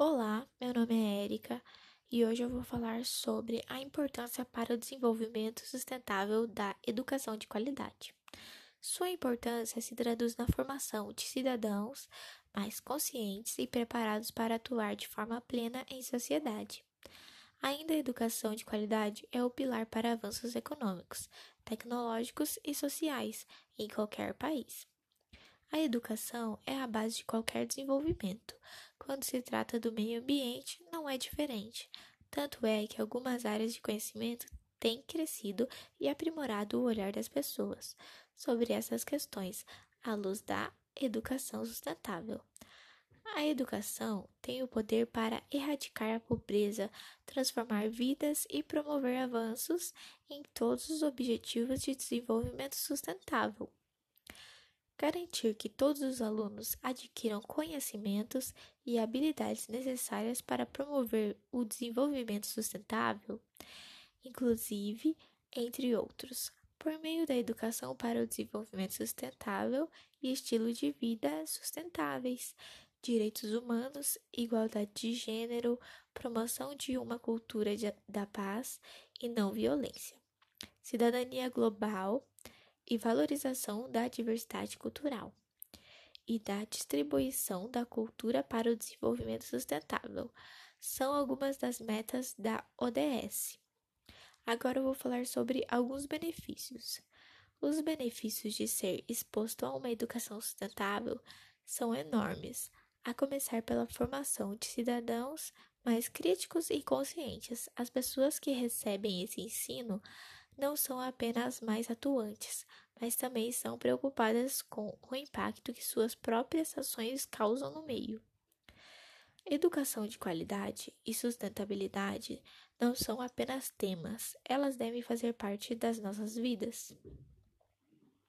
Olá, meu nome é Erika e hoje eu vou falar sobre a importância para o desenvolvimento sustentável da educação de qualidade. Sua importância se traduz na formação de cidadãos mais conscientes e preparados para atuar de forma plena em sociedade. Ainda a educação de qualidade é o pilar para avanços econômicos, tecnológicos e sociais em qualquer país. A educação é a base de qualquer desenvolvimento. Quando se trata do meio ambiente, não é diferente. Tanto é que algumas áreas de conhecimento têm crescido e aprimorado o olhar das pessoas sobre essas questões à luz da educação sustentável. A educação tem o poder para erradicar a pobreza, transformar vidas e promover avanços em todos os objetivos de desenvolvimento sustentável. Garantir que todos os alunos adquiram conhecimentos e habilidades necessárias para promover o desenvolvimento sustentável, inclusive, entre outros, por meio da educação para o desenvolvimento sustentável e estilo de vida sustentáveis, direitos humanos, igualdade de gênero, promoção de uma cultura de, da paz e não violência, cidadania global e valorização da diversidade cultural e da distribuição da cultura para o desenvolvimento sustentável. São algumas das metas da ODS. Agora eu vou falar sobre alguns benefícios. Os benefícios de ser exposto a uma educação sustentável são enormes, a começar pela formação de cidadãos mais críticos e conscientes. As pessoas que recebem esse ensino não são apenas mais atuantes, mas também são preocupadas com o impacto que suas próprias ações causam no meio. Educação de qualidade e sustentabilidade não são apenas temas, elas devem fazer parte das nossas vidas.